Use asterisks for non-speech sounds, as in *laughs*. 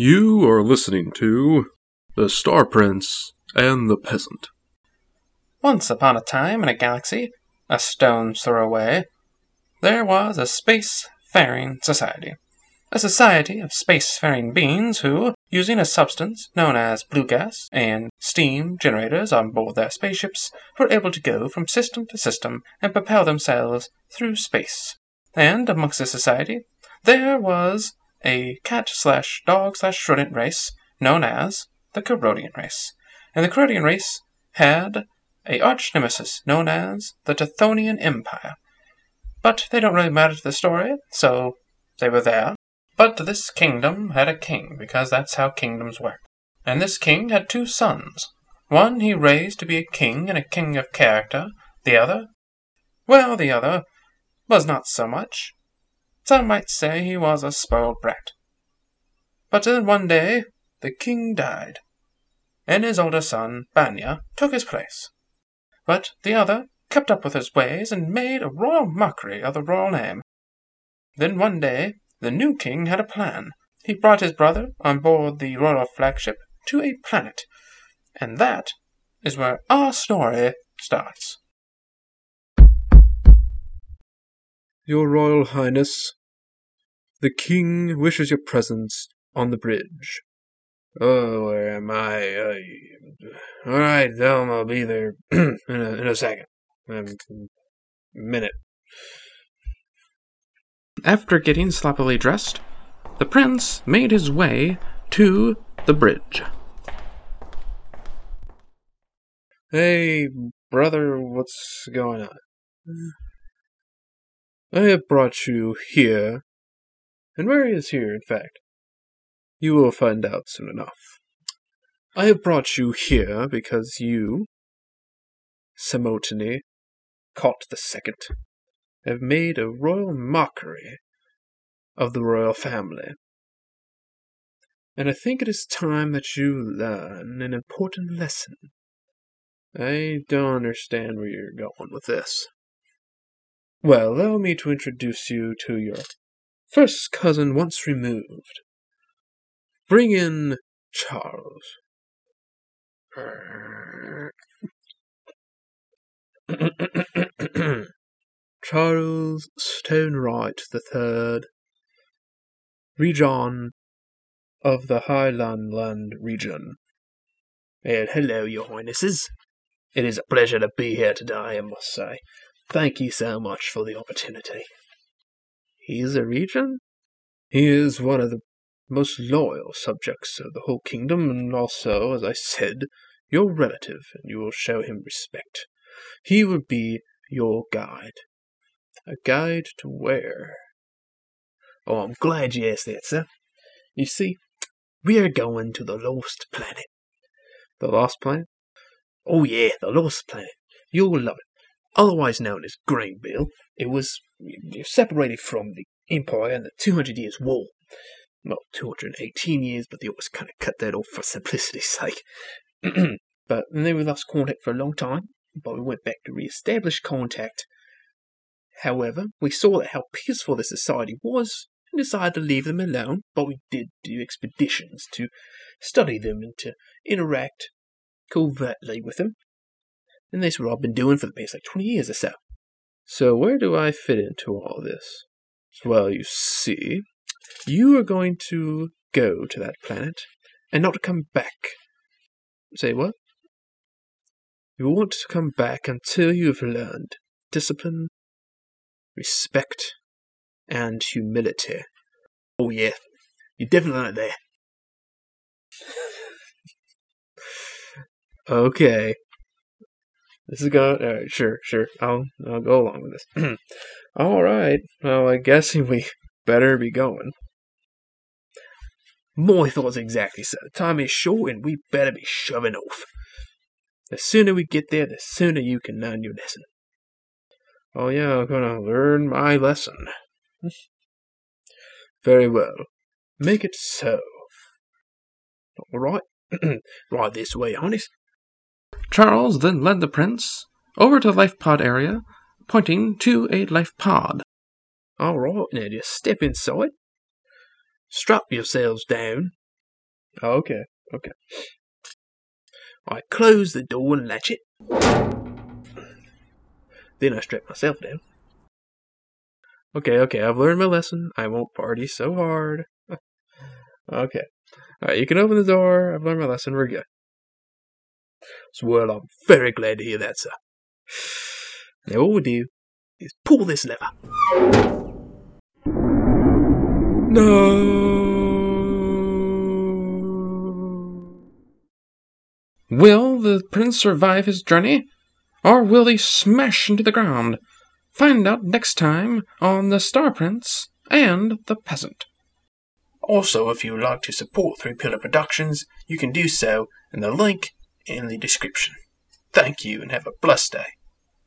You are listening to The Star Prince and the Peasant. Once upon a time in a galaxy, a stone's throw away, there was a space-faring society. A society of space-faring beings who, using a substance known as blue gas and steam generators on board their spaceships, were able to go from system to system and propel themselves through space. And amongst this society, there was a cat slash dog slash rodent race known as the Corodian race. And the Corodian race had a arch nemesis known as the Tethonian Empire. But they don't really matter to the story, so they were there. But this kingdom had a king, because that's how kingdoms work. And this king had two sons. One he raised to be a king and a king of character. The other? Well, the other was not so much. Some might say he was a spoiled brat. But then one day the king died, and his older son, Banya, took his place. But the other kept up with his ways and made a royal mockery of the royal name. Then one day the new king had a plan. He brought his brother on board the royal flagship to a planet, and that is where our story starts. Your Royal Highness, the King wishes your presence on the bridge. Oh, where am I? Uh, all right, Thelma, I'll be there *clears throat* in, a, in a second. A minute. After getting sloppily dressed, the prince made his way to the bridge. Hey, brother, what's going on? I have brought you here. And where is here, in fact? You will find out soon enough. I have brought you here because you, Samotini, Caught the Second, have made a royal mockery of the royal family. And I think it is time that you learn an important lesson. I don't understand where you're going with this. Well, allow me to introduce you to your first cousin once removed. Bring in Charles. *coughs* Charles Stonewright the Third, Regent of the Highlandland region. And hello, your highnesses. It is a pleasure to be here today, I must say. Thank you so much for the opportunity. He's a regent? He is one of the most loyal subjects of the whole kingdom, and also, as I said, your relative, and you will show him respect. He will be your guide. A guide to where? Oh, I'm glad you asked that, sir. You see, we are going to the Lost Planet. The Lost Planet? Oh, yeah, the Lost Planet. You'll love it. Otherwise known as Greenville, it was separated from the Empire in the 200 Years' War well, 218 years, but they always kind of cut that off for simplicity's sake. *clears throat* but then we lost contact for a long time, but we went back to re-establish contact. However, we saw that how peaceful the society was and decided to leave them alone, but we did do expeditions to study them and to interact covertly with them. And that's what I've been doing for the past like 20 years or so. So, where do I fit into all this? Well, you see, you are going to go to that planet and not come back. Say what? You want to come back until you have learned discipline, respect, and humility. Oh, yeah. You definitely learned it there. *laughs* okay. This is going. All right, sure, sure. I'll I'll go along with this. *clears throat* all right. Well, I guess *laughs* we better be going. My thoughts exactly, sir. The Time is short and we better be shoving off. The sooner we get there, the sooner you can learn your lesson. Oh, yeah, I'm gonna learn my lesson. *laughs* Very well. Make it so. All right. *clears throat* right this way, honest. Charles then led the prince over to the life pod area, pointing to a life pod. All right, now just step inside. Strap yourselves down Okay, okay. I close the door and latch it. Then I strap myself down. Okay, okay, I've learned my lesson. I won't party so hard. *laughs* okay. Alright, you can open the door. I've learned my lesson. We're good. Well, I'm very glad to hear that, sir. Now, all we'll do Is pull this lever. No. Will the prince survive his journey? Or will he smash into the ground? Find out next time on The Star Prince and the Peasant. Also, if you would like to support Three Pillar Productions, you can do so in the link in the description. Thank you and have a blessed day.